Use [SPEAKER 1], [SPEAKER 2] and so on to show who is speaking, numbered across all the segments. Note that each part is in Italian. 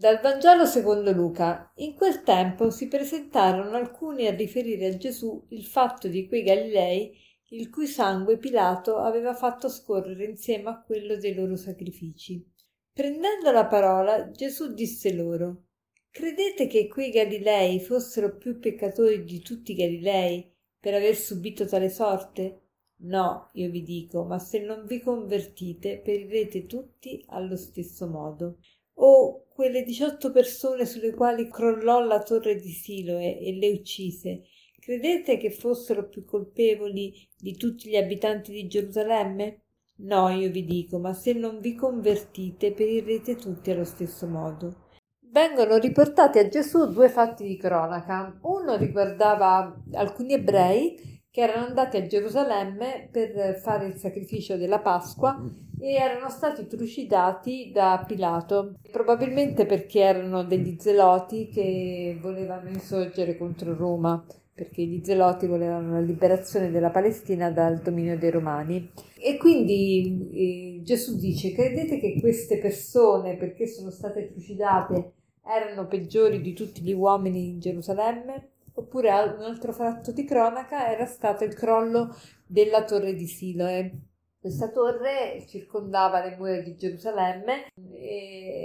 [SPEAKER 1] Dal Vangelo secondo Luca. In quel tempo si presentarono alcuni a riferire a Gesù il fatto di quei Galilei il cui sangue Pilato aveva fatto scorrere insieme a quello dei loro sacrifici. Prendendo la parola, Gesù disse loro: Credete che quei Galilei fossero più peccatori di tutti i Galilei per aver subito tale sorte? No, io vi dico, ma se non vi convertite, perirete tutti allo stesso modo o quelle 18 persone sulle quali crollò la torre di Siloe e le uccise, credete che fossero più colpevoli di tutti gli abitanti di Gerusalemme? No, io vi dico, ma se non vi convertite perirete tutti allo stesso modo. Vengono riportati a Gesù due fatti di cronaca. Uno riguardava alcuni ebrei che erano andati a Gerusalemme per fare il sacrificio della Pasqua e erano stati trucidati da Pilato, probabilmente perché erano degli zeloti che volevano insorgere contro Roma, perché gli zeloti volevano la liberazione della Palestina dal dominio dei Romani. E quindi eh, Gesù dice, credete che queste persone, perché sono state trucidate, erano peggiori di tutti gli uomini in Gerusalemme? Oppure un altro fatto di cronaca era stato il crollo della torre di Siloe. Questa torre circondava le mura di Gerusalemme,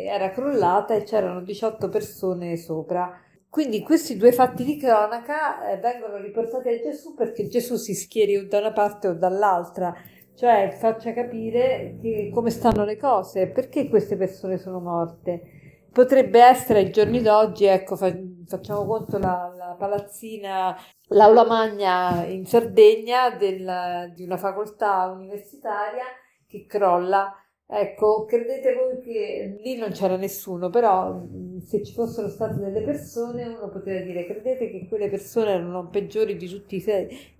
[SPEAKER 1] era crollata e c'erano 18 persone sopra. Quindi questi due fatti di cronaca eh, vengono riportati a Gesù perché Gesù si schieri o da una parte o dall'altra, cioè faccia capire che, come stanno le cose, perché queste persone sono morte potrebbe essere ai giorni d'oggi, ecco, fa, facciamo conto la, la, palazzina, l'aula magna in Sardegna del, di una facoltà universitaria che crolla. Ecco, credete voi che lì non c'era nessuno, però se ci fossero state delle persone uno poteva dire credete che quelle persone erano peggiori di tutti,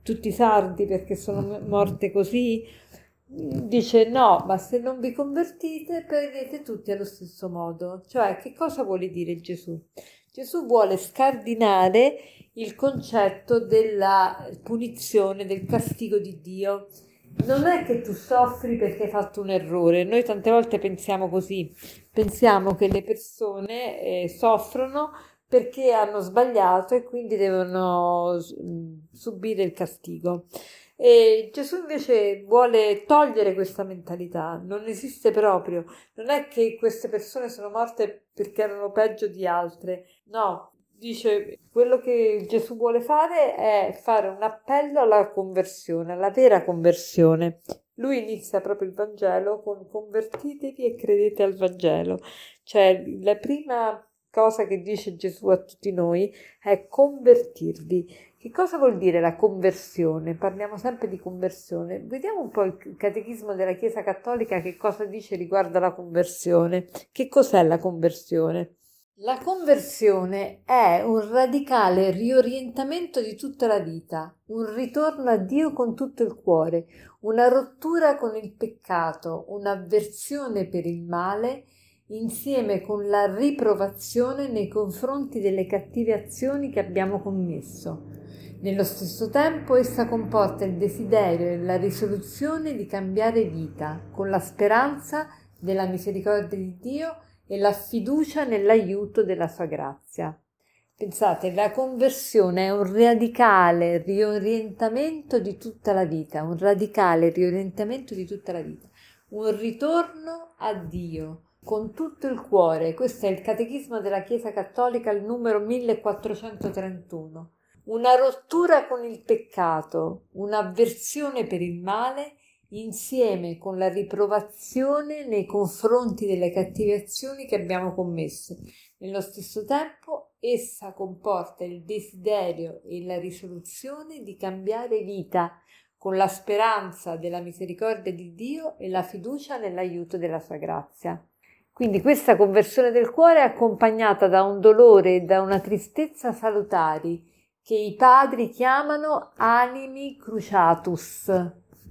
[SPEAKER 1] tutti i sardi perché sono morte così? dice no, ma se non vi convertite perirete tutti allo stesso modo. Cioè, che cosa vuole dire Gesù? Gesù vuole scardinare il concetto della punizione, del castigo di Dio. Non è che tu soffri perché hai fatto un errore, noi tante volte pensiamo così, pensiamo che le persone eh, soffrono perché hanno sbagliato e quindi devono subire il castigo. E Gesù invece vuole togliere questa mentalità, non esiste proprio. Non è che queste persone sono morte perché erano peggio di altre, no. Dice quello che Gesù vuole fare è fare un appello alla conversione, alla vera conversione. Lui inizia proprio il Vangelo con convertitevi e credete al Vangelo. Cioè, la prima cosa che dice Gesù a tutti noi è convertirvi che cosa vuol dire la conversione? Parliamo sempre di conversione. Vediamo un po' il catechismo della Chiesa Cattolica che cosa dice riguardo alla conversione. Che cos'è la conversione? La conversione è un radicale riorientamento di tutta la vita, un ritorno a Dio con tutto il cuore, una rottura con il peccato, un'avversione per il male insieme con la riprovazione nei confronti delle cattive azioni che abbiamo commesso nello stesso tempo essa comporta il desiderio e la risoluzione di cambiare vita, con la speranza della misericordia di Dio e la fiducia nell'aiuto della sua grazia. Pensate, la conversione è un radicale riorientamento di tutta la vita, un radicale riorientamento di tutta la vita, un ritorno a Dio con tutto il cuore. Questo è il Catechismo della Chiesa Cattolica, il numero 1431 una rottura con il peccato, un'avversione per il male, insieme con la riprovazione nei confronti delle cattive azioni che abbiamo commesse. Nello stesso tempo, essa comporta il desiderio e la risoluzione di cambiare vita, con la speranza della misericordia di Dio e la fiducia nell'aiuto della sua grazia. Quindi questa conversione del cuore è accompagnata da un dolore e da una tristezza salutari, che i padri chiamano animi cruciatus,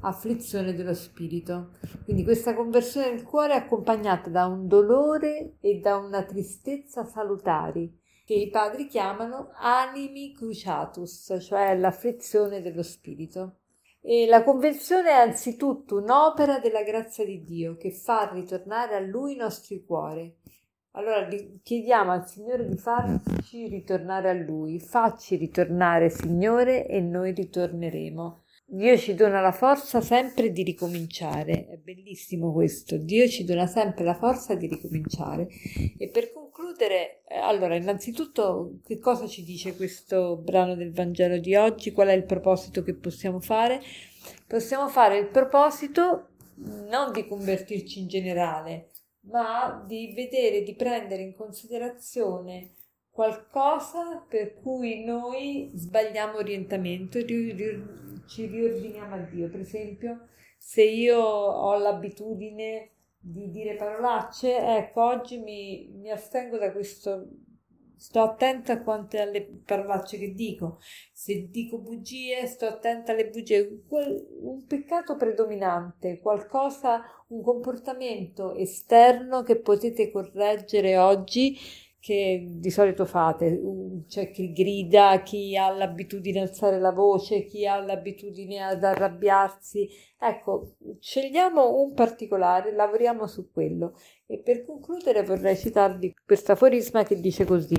[SPEAKER 1] afflizione dello spirito. Quindi questa conversione del cuore è accompagnata da un dolore e da una tristezza salutari, che i padri chiamano animi cruciatus, cioè l'afflizione dello spirito. E la conversione è anzitutto un'opera della grazia di Dio che fa ritornare a Lui i nostri cuori Allora chiediamo al Signore di farci ritornare a Lui, facci ritornare Signore e noi ritorneremo. Dio ci dona la forza sempre di ricominciare, è bellissimo questo, Dio ci dona sempre la forza di ricominciare. E per concludere, eh, allora, innanzitutto, che cosa ci dice questo brano del Vangelo di oggi? Qual è il proposito che possiamo fare? Possiamo fare il proposito non di convertirci in generale, ma di vedere, di prendere in considerazione qualcosa per cui noi sbagliamo orientamento e ci riordiniamo a Dio. Per esempio, se io ho l'abitudine di dire parolacce, ecco, oggi mi, mi astengo da questo sto attenta a quante alle parolacce che dico. Se dico bugie, sto attenta alle bugie. Un peccato predominante, qualcosa, un comportamento esterno che potete correggere oggi che di solito fate, c'è chi grida, chi ha l'abitudine ad alzare la voce, chi ha l'abitudine ad arrabbiarsi. Ecco, scegliamo un particolare, lavoriamo su quello. E per concludere vorrei citarvi questo aforisma che dice così.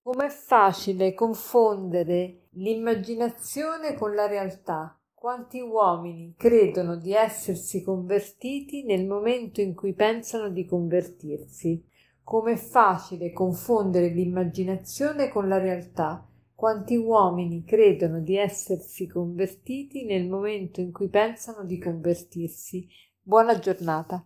[SPEAKER 1] Com'è facile confondere l'immaginazione con la realtà. Quanti uomini credono di essersi convertiti nel momento in cui pensano di convertirsi. Com'è facile confondere l'immaginazione con la realtà. Quanti uomini credono di essersi convertiti nel momento in cui pensano di convertirsi. Buona giornata.